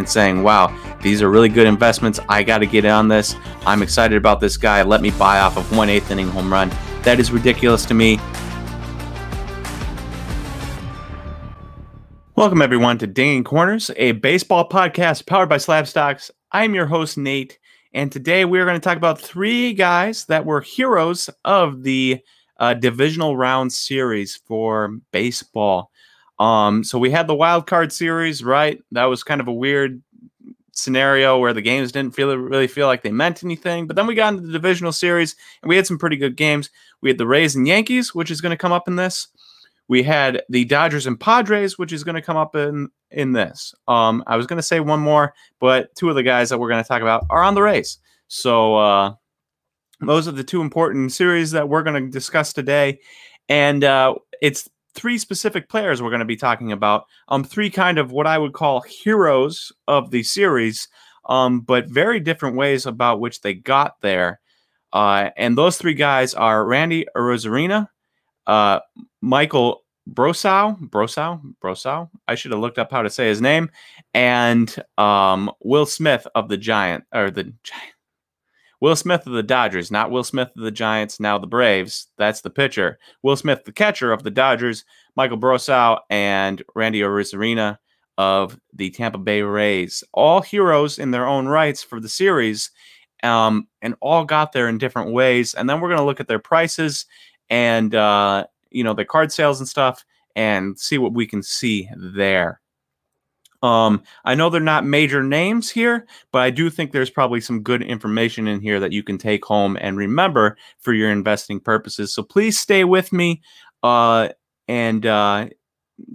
and saying, wow, these are really good investments. I got to get in on this. I'm excited about this guy. Let me buy off of one eighth inning home run. That is ridiculous to me. Welcome, everyone, to Dinging Corners, a baseball podcast powered by Slab Stocks. I'm your host, Nate, and today we're going to talk about three guys that were heroes of the uh, divisional round series for baseball. Um, so we had the wild card series, right? That was kind of a weird scenario where the games didn't feel really feel like they meant anything. But then we got into the divisional series and we had some pretty good games. We had the Rays and Yankees, which is going to come up in this. We had the Dodgers and Padres, which is going to come up in in this. Um, I was going to say one more, but two of the guys that we're going to talk about are on the Rays. So uh, those are the two important series that we're going to discuss today, and uh, it's three specific players we're going to be talking about. Um, three kind of what I would call heroes of the series, um, but very different ways about which they got there. Uh, and those three guys are Randy Arozarena, uh, Michael Brosseau, Brosseau, Brosseau. I should have looked up how to say his name, and um, Will Smith of the Giant or the Giant. Will Smith of the Dodgers, not Will Smith of the Giants, now the Braves. That's the pitcher. Will Smith, the catcher of the Dodgers, Michael Brosseau, and Randy Arozarena of the Tampa Bay Rays. All heroes in their own rights for the series, um, and all got there in different ways. And then we're going to look at their prices and, uh, you know, the card sales and stuff and see what we can see there. Um, I know they're not major names here, but I do think there's probably some good information in here that you can take home and remember for your investing purposes. So please stay with me uh, and uh,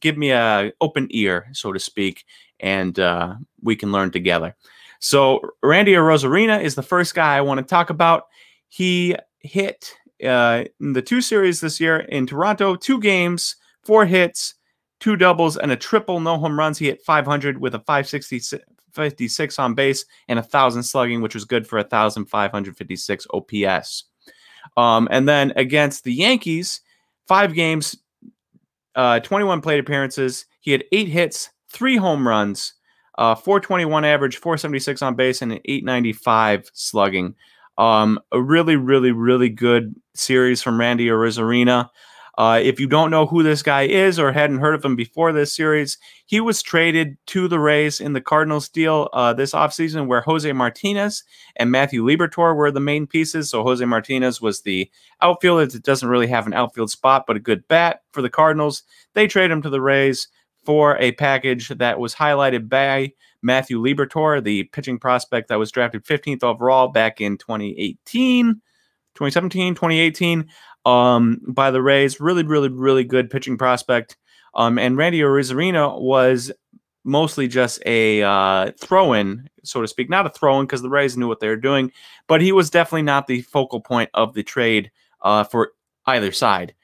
give me a open ear, so to speak, and uh, we can learn together. So Randy Arozarena is the first guy I want to talk about. He hit uh, in the two series this year in Toronto, two games, four hits two doubles and a triple, no home runs. He hit 500 with a 556 on base and a thousand slugging, which was good for a 1,556 OPS. Um, and then against the Yankees, five games, uh, 21 plate appearances. He had eight hits, three home runs, uh, 421 average, 476 on base, and an 895 slugging. Um, a really, really, really good series from Randy Arozarena. Uh, if you don't know who this guy is or hadn't heard of him before this series, he was traded to the Rays in the Cardinals deal uh, this offseason where Jose Martinez and Matthew Liberatore were the main pieces. So Jose Martinez was the outfielder that doesn't really have an outfield spot, but a good bat for the Cardinals. They trade him to the Rays for a package that was highlighted by Matthew Liberatore, the pitching prospect that was drafted 15th overall back in 2018. 2017, 2018 um, by the Rays. Really, really, really good pitching prospect. Um, and Randy Arozarena was mostly just a uh, throw-in, so to speak. Not a throw-in because the Rays knew what they were doing, but he was definitely not the focal point of the trade uh, for either side.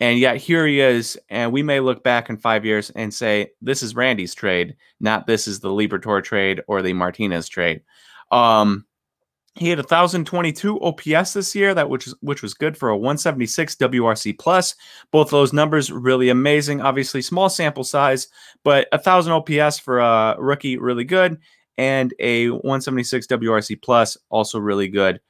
And yet here he is, and we may look back in five years and say this is Randy's trade, not this is the Liberatore trade or the Martinez trade. Um, he had 1022 OPS this year, that which which was good for a 176 WRC plus. Both those numbers really amazing. Obviously, small sample size, but a thousand OPS for a rookie, really good, and a 176 WRC plus, also really good.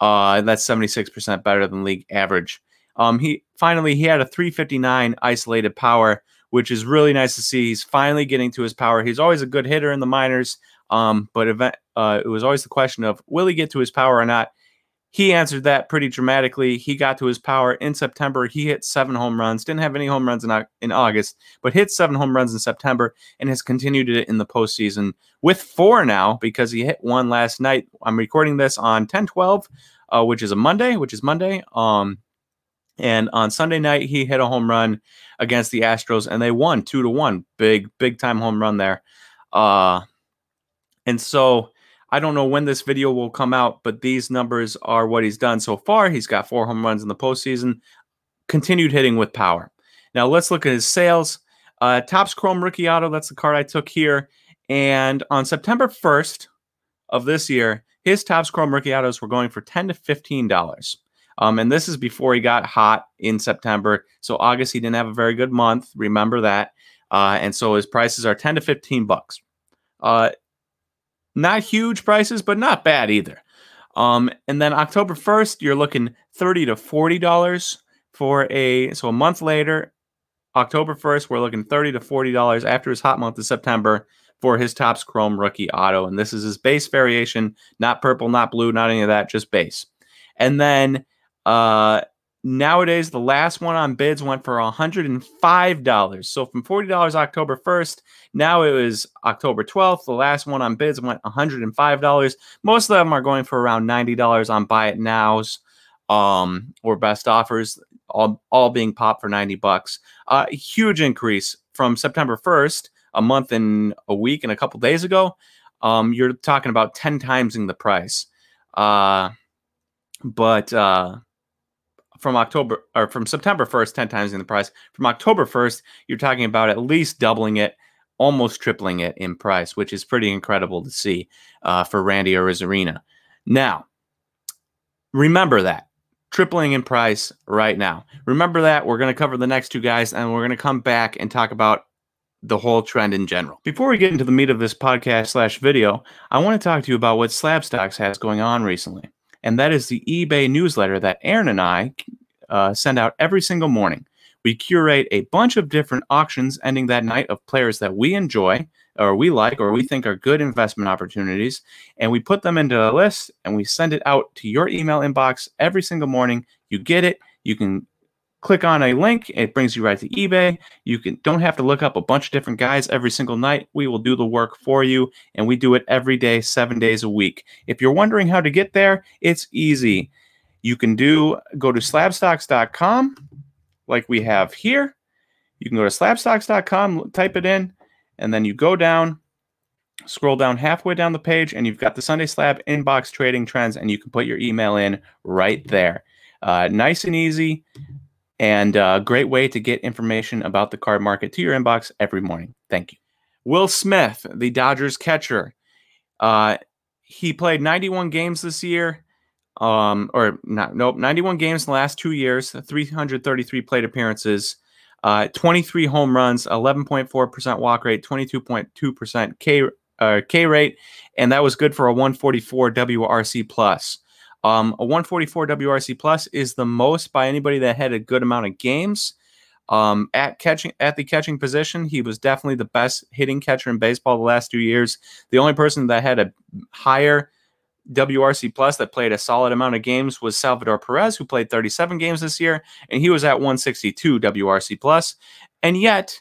Uh, that's 76% better than league average. Um, he finally he had a 359 isolated power, which is really nice to see. He's finally getting to his power. He's always a good hitter in the minors. Um, but event, uh, it was always the question of will he get to his power or not? He answered that pretty dramatically. He got to his power in September. He hit seven home runs. Didn't have any home runs in, in August, but hit seven home runs in September and has continued it in the postseason with four now because he hit one last night. I'm recording this on 10 12, uh, which is a Monday, which is Monday. Um, and on Sunday night, he hit a home run against the Astros and they won two to one. Big, big time home run there. Uh, and so I don't know when this video will come out, but these numbers are what he's done so far. He's got four home runs in the postseason, continued hitting with power. Now let's look at his sales. Uh, Topps Chrome Rookie Auto, that's the card I took here. And on September 1st of this year, his Topps Chrome Rookie Autos were going for 10 to $15. Um, and this is before he got hot in September. So August, he didn't have a very good month. Remember that. Uh, and so his prices are 10 to 15 bucks. Uh, not huge prices, but not bad either. Um, and then October 1st, you're looking 30 to $40 for a, so a month later, October 1st, we're looking 30 to $40 after his hot month of September for his Topps Chrome rookie auto. And this is his base variation, not purple, not blue, not any of that, just base. And then uh, nowadays, the last one on bids went for $105. So from $40 October 1st, now it was October 12th. The last one on bids went $105. Most of them are going for around $90 on buy it nows um, or best offers, all, all being popped for 90 bucks. Uh, huge increase from September 1st, a month and a week and a couple days ago. Um, you're talking about 10 times in the price. Uh, but uh, from October or from September 1st, 10 times in the price. From October 1st, you're talking about at least doubling it, almost tripling it in price, which is pretty incredible to see uh, for Randy Arozarena. Now, remember that tripling in price right now. Remember that. We're going to cover the next two guys and we're going to come back and talk about the whole trend in general. Before we get into the meat of this podcast slash video, I want to talk to you about what Slab Stocks has going on recently. And that is the eBay newsletter that Aaron and I uh, send out every single morning. We curate a bunch of different auctions ending that night of players that we enjoy or we like or we think are good investment opportunities. And we put them into a list and we send it out to your email inbox every single morning. You get it. You can click on a link it brings you right to ebay. You can don't have to look up a bunch of different guys every single night. We will do the work for you and we do it every day seven days a week. If you're wondering how to get there it's easy. You can do go to slabstocks.com like we have here. You can go to slabstocks.com type it in and then you go down, scroll down halfway down the page, and you've got the Sunday Slab inbox trading trends, and you can put your email in right there. Uh, nice and easy, and a uh, great way to get information about the card market to your inbox every morning. Thank you. Will Smith, the Dodgers catcher, uh, he played 91 games this year. Um, or not, nope, 91 games in the last two years, 333 plate appearances. Uh, 23 home runs, 11.4% walk rate, 22.2% K uh, K rate, and that was good for a 144 WRC plus. Um, a 144 WRC plus is the most by anybody that had a good amount of games. Um, at catching at the catching position, he was definitely the best hitting catcher in baseball the last two years. The only person that had a higher WRC Plus that played a solid amount of games was Salvador Perez, who played 37 games this year, and he was at 162 WRC Plus. And yet,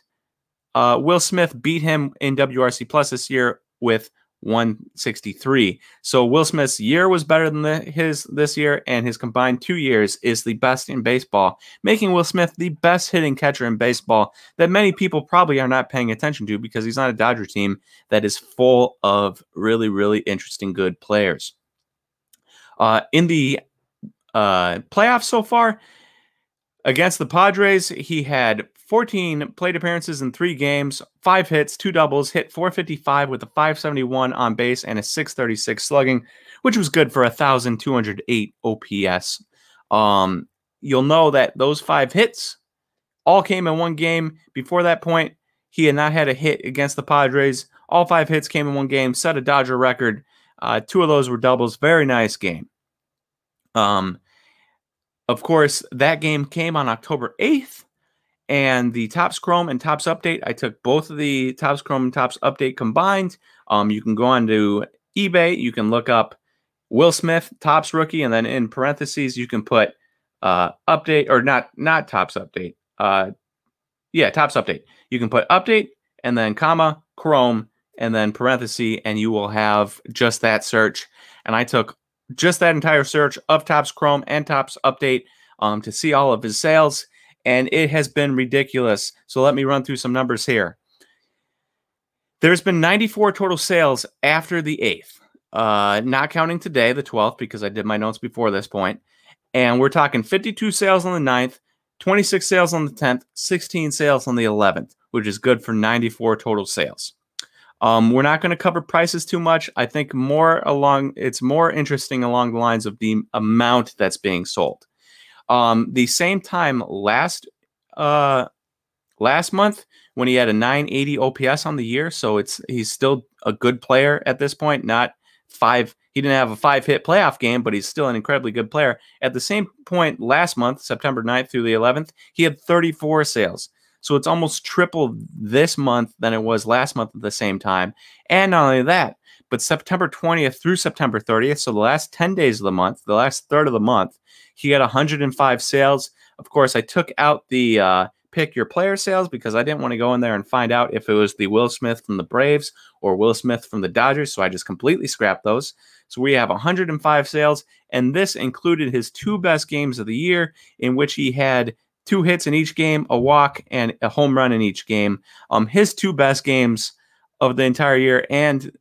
uh, Will Smith beat him in WRC Plus this year with 163. So Will Smith's year was better than the, his this year, and his combined two years is the best in baseball, making Will Smith the best hitting catcher in baseball that many people probably are not paying attention to because he's on a Dodger team that is full of really, really interesting, good players. Uh, in the uh, playoffs so far, against the Padres, he had 14 plate appearances in three games, five hits, two doubles, hit 455 with a 571 on base and a 636 slugging, which was good for a 1,208 OPS. Um, you'll know that those five hits all came in one game. Before that point, he had not had a hit against the Padres. All five hits came in one game, set a Dodger record. Uh, two of those were doubles. Very nice game. Um, of course, that game came on October 8th and the Topps Chrome and Topps Update. I took both of the Topps Chrome and Topps Update combined. Um, you can go on to eBay. You can look up Will Smith Topps rookie, and then in parentheses you can put uh, update or not not Topps Update. Uh, yeah, Topps Update. You can put update and then comma Chrome and then parenthesis, and you will have just that search. And I took just that entire search of Topps Chrome and Topps Update um, to see all of his sales and it has been ridiculous. So let me run through some numbers here. There's been 94 total sales after the 8th, uh, not counting today, the 12th, because I did my notes before this point. And we're talking 52 sales on the 9th, 26 sales on the 10th, 16 sales on the 11th, which is good for 94 total sales. Um, we're not going to cover prices too much. I think more along, it's more interesting along the lines of the amount that's being sold. Um, the same time last uh, last month, when he had a 980 OPS on the year. So it's he's still a good player at this point, not five. He didn't have a five hit playoff game, but he's still an incredibly good player. At the same point last month, September 9th through the 11th, he had 34 sales. So it's almost triple this month than it was last month at the same time. And not only that, but September 20th through September 30th, so the last 10 days of the month, the last third of the month, he had 105 sales. Of course, I took out the uh, pick your player sales because I didn't want to go in there and find out if it was the Will Smith from the Braves or Will Smith from the Dodgers. So I just completely scrapped those. So we have 105 sales, and this included his two best games of the year, in which he had two hits in each game, a walk, and a home run in each game. Um, his two best games of the entire year, and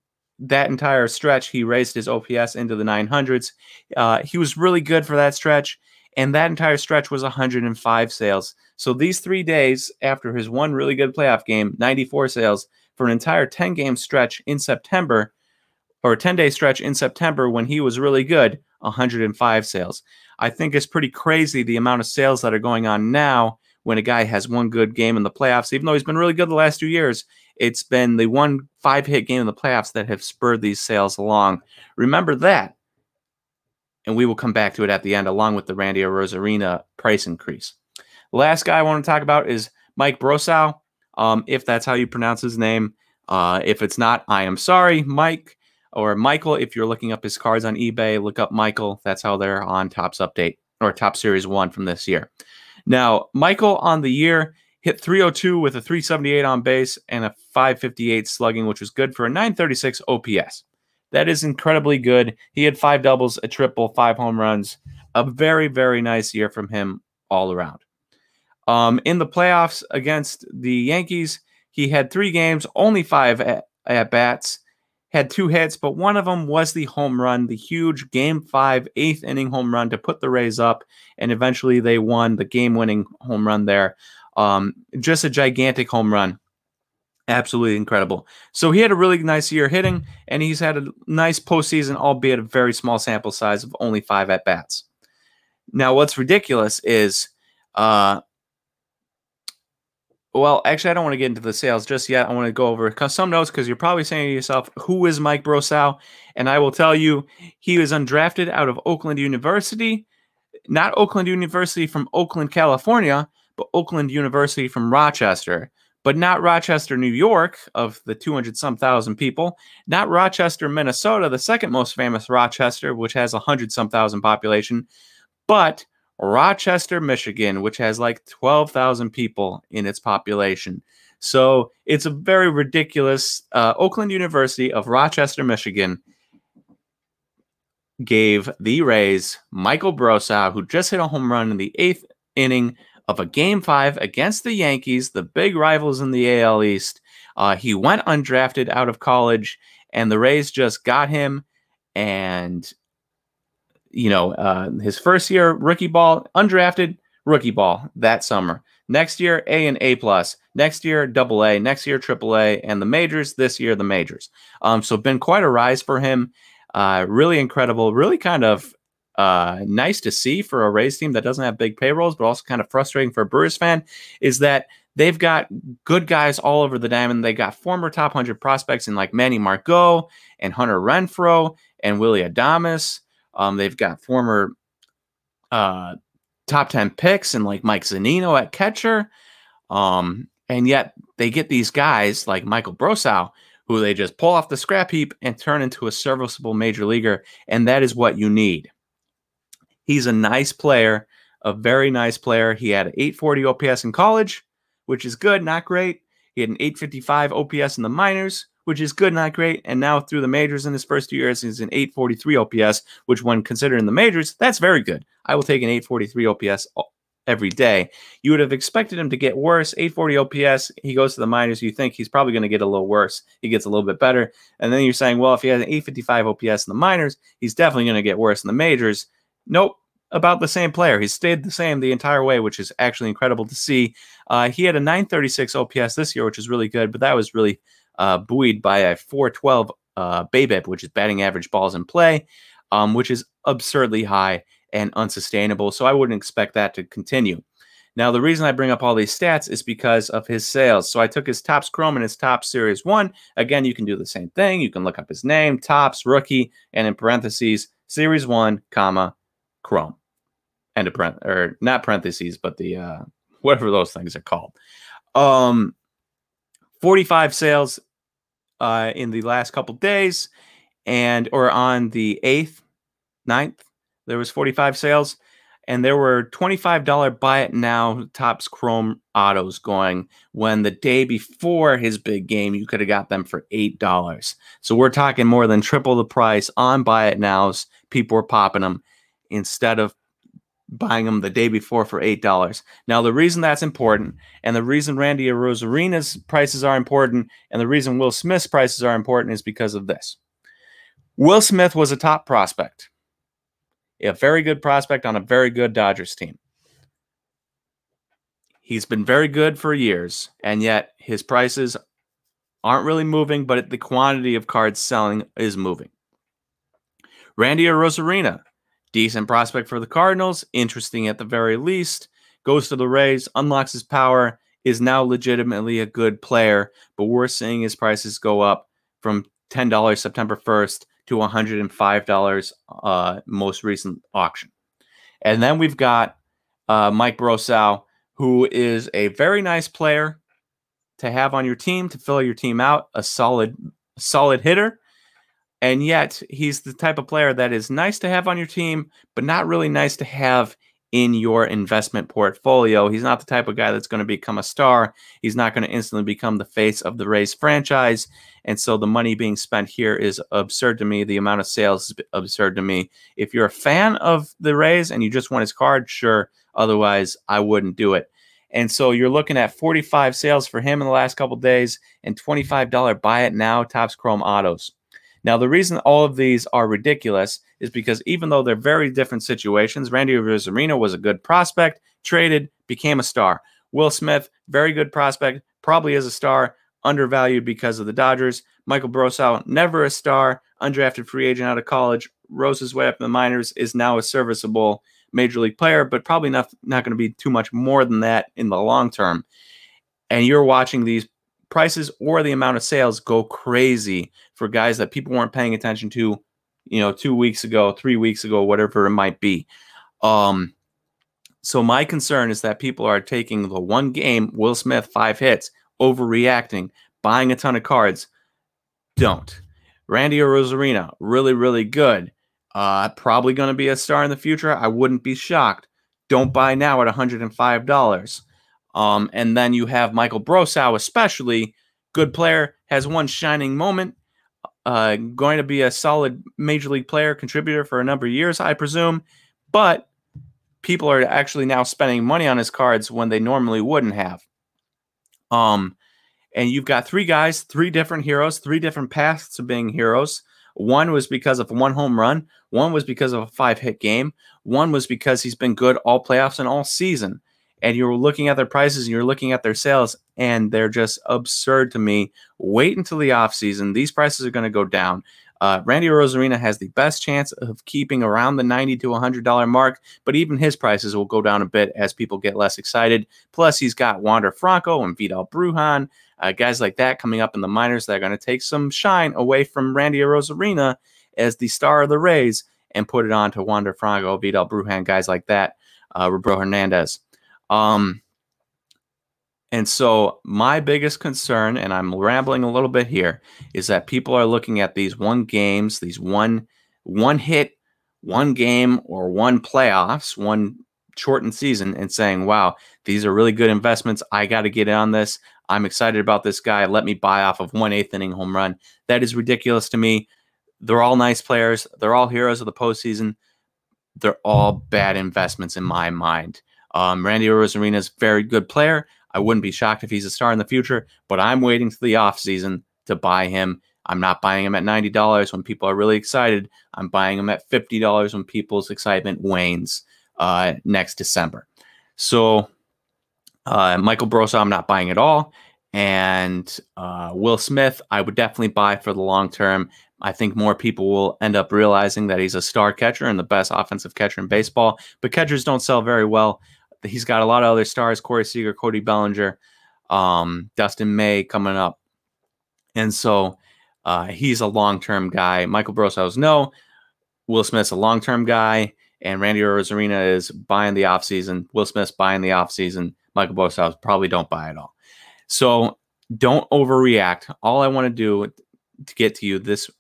that entire stretch, he raised his OPS into the 900s. Uh, he was really good for that stretch, and that entire stretch was 105 sales. So these three days after his one really good playoff game, 94 sales for an entire 10 game stretch in September, or a 10 day stretch in September when he was really good, 105 sales. I think it's pretty crazy the amount of sales that are going on now when a guy has one good game in the playoffs, even though he's been really good the last two years. It's been the one five hit game in the playoffs that have spurred these sales along. Remember that. And we will come back to it at the end, along with the Randy Arozarena price increase. The last guy I want to talk about is Mike Brosseau, um, if that's how you pronounce his name. Uh, if it's not, I am sorry, Mike or Michael. If you're looking up his cards on eBay, look up Michael. That's how they're on Topps Update or Top Series 1 from this year. Now, Michael on the year hit 302 with a 378 on base and a 558 slugging, which was good for a 936 OPS. That is incredibly good. He had five doubles, a triple, five home runs. A very, very nice year from him all around. Um, in the playoffs against the Yankees, he had three games, only five at, at bats, had two hits, but one of them was the home run, the huge game five, eighth inning home run to put the Rays up. And eventually they won the game winning home run there. Um, just a gigantic home run. Absolutely incredible. So he had a really nice year hitting, and he's had a nice postseason, albeit a very small sample size of only five at bats. Now, what's ridiculous is uh, well, actually, I don't want to get into the sales just yet. I want to go over some notes because you're probably saying to yourself, who is Mike Brosseau? And I will tell you, he was undrafted out of Oakland University, not Oakland University from Oakland, California, Oakland University from Rochester, but not Rochester, New York, of the 200 some thousand people, not Rochester, Minnesota, the second most famous Rochester, which has 100 some thousand population, but Rochester, Michigan, which has like 12,000 people in its population. So it's a very ridiculous. Uh, Oakland University of Rochester, Michigan gave the Rays Michael Brosseau, who just hit a home run in the eighth inning of a game five against the Yankees, the big rivals in the AL East. Uh, he went undrafted out of college, and the Rays just got him. And you know, uh, his first year rookie ball, undrafted rookie ball that summer. Next year, A and A plus. Next year, double A. Next year, triple A. And the majors, this year, the majors. Um, so been quite a rise for him. Uh, really incredible. Really kind of uh, nice to see for a Rays team that doesn't have big payrolls, but also kind of frustrating for a Brewers fan is that they've got good guys all over the diamond. They got former top 100 prospects in like Manny Margot and Hunter Renfroe and Willy Adames. Um, they've got former uh, top 10 picks and like Mike Zunino at catcher. Um, and yet they get these guys like Michael Brosseau who they just pull off the scrap heap and turn into a serviceable major leaguer. And that is what you need. He's a nice player, a very nice player. He had an 840 OPS in college, which is good, not great. He had an 855 OPS in the minors, which is good, not great. And now through the majors in his first two years, he's an 843 OPS, which when considering the majors, that's very good. I will take an 843 OPS every day. You would have expected him to get worse. 840 OPS, he goes to the minors. You think he's probably going to get a little worse. He gets a little bit better. And then you're saying, well, if he has an 855 OPS in the minors, he's definitely going to get worse in the majors. Nope. About the same player. He stayed the same the entire way, which is actually incredible to see. Uh, he had a 936 OPS this year, which is really good, but that was really uh, buoyed by a 412 uh, BABIP, which is batting average balls in play, um, which is absurdly high and unsustainable. So I wouldn't expect that to continue. Now, the reason I bring up all these stats is because of his sales. So I took his Topps Chrome and his Topps Series 1. Again, you can do the same thing. You can look up his name, Topps rookie, and in parentheses, Series 1, comma, Chrome. And a parent or not parentheses, but the uh whatever those things are called. Um 45 sales uh in the last couple days and or on the 8th, 9th, there was 45 sales and there were $25 buy it now Topps Chrome autos going when the day before his big game you could have got them for $8 so we're talking more than triple the price on buy it nows people were popping them instead of buying them the day before for $8 now the reason that's important and the reason randy Arozarena's prices are important and the reason will smith's prices are important is because of this will smith was a top prospect a very good prospect on a very good Dodgers team. He's been very good for years, and yet his prices aren't really moving, but the quantity of cards selling is moving. Randy Arozarena, decent prospect for the Cardinals, interesting at the very least, goes to the Rays, unlocks his power, is now legitimately a good player, but we're seeing his prices go up from $10 September 1st to $105 uh, most recent auction. And then we've got uh, Mike Brosseau, who is a very nice player to have on your team to fill your team out, a solid, solid hitter. And yet, he's the type of player that is nice to have on your team, but not really nice to have in your investment portfolio. He's not the type of guy that's going to become a star. He's not going to instantly become the face of the Rays franchise. And so the money being spent here is absurd to me. The amount of sales is absurd to me. If you're a fan of the Rays and you just want his card, sure. Otherwise, I wouldn't do it. And so you're looking at 45 sales for him in the last couple days and $25 buy it now Topps Chrome autos. Now, the reason all of these are ridiculous is because even though they're very different situations, Randy Arozarena was a good prospect, traded, became a star. Will Smith, very good prospect, probably is a star, undervalued because of the Dodgers. Michael Brosseau, never a star, undrafted free agent out of college, rose his way up in the minors, is now a serviceable major league player, but probably not, not going to be too much more than that in the long term. And you're watching these prices or the amount of sales go crazy for guys that people weren't paying attention to, you know, two weeks ago, three weeks ago, whatever it might be. Um, so my concern is that people are taking the one game, Will Smith, five hits, overreacting, buying a ton of cards. Don't. Randy Arozarena, really, really good. Uh, probably going to be a star in the future. I wouldn't be shocked. Don't buy now at $105. Um, and then you have Michael Brosseau, especially good player, has one shining moment. Uh, going to be a solid major league player, contributor for a number of years, I presume. But people are actually now spending money on his cards when they normally wouldn't have. Um, and you've got three guys, three different heroes, three different paths to being heroes. One was because of one home run. One was because of a five hit game. One was because he's been good all playoffs and all season and you're looking at their prices and you're looking at their sales and they're just absurd to me. Wait until the offseason. These prices are going to go down. Uh, Randy Arozarena has the best chance of keeping around the 90 to $100 mark, but even his prices will go down a bit as people get less excited. Plus, he's got Wander Franco and Vidal Bruján, uh, guys like that coming up in the minors that are going to take some shine away from Randy Arozarena as the star of the Rays and put it on to Wander Franco, Vidal Bruján, guys like that, uh, Roberto Hernandez. Um, and so my biggest concern, and I'm rambling a little bit here, is that people are looking at these one games, these one one hit, one game, or one playoffs, one shortened season, and saying, "Wow, these are really good investments. I got to get in on this. I'm excited about this guy. Let me buy off of one eighth inning home run." That is ridiculous to me. They're all nice players. They're all heroes of the postseason. They're all bad investments in my mind. Um, Randy Arozarena is a very good player. I wouldn't be shocked if he's a star in the future, but I'm waiting to the offseason to buy him. I'm not buying him at $90 when people are really excited. I'm buying him at $50 when people's excitement wanes uh, next December. So, uh, Michael Brosseau, I'm not buying at all. And uh, Will Smith, I would definitely buy for the long term. I think more people will end up realizing that he's a star catcher and the best offensive catcher in baseball. But catchers don't sell very well he's got a lot of other stars: Corey Seager, Cody Bellinger, um, Dustin May coming up, and so uh, he's a long-term guy. Michael Brosseau's no. Will Smith's a long-term guy, and Randy Arozarena is buying the offseason. Will Smith's buying the offseason. Michael Brosseau's probably don't buy it all. So don't overreact. All I want to do to get to you this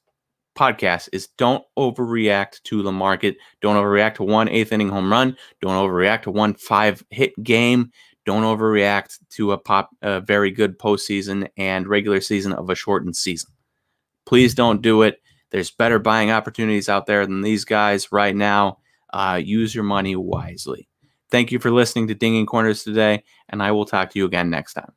podcast is don't overreact to the market. Don't overreact to one eighth inning home run. Don't overreact to one five hit game. Don't overreact to a pop a very good postseason and regular season of a shortened season. Please don't do it. There's better buying opportunities out there than these guys right now. Uh, use your money wisely. Thank you for listening to Dinging Corners today, and I will talk to you again next time.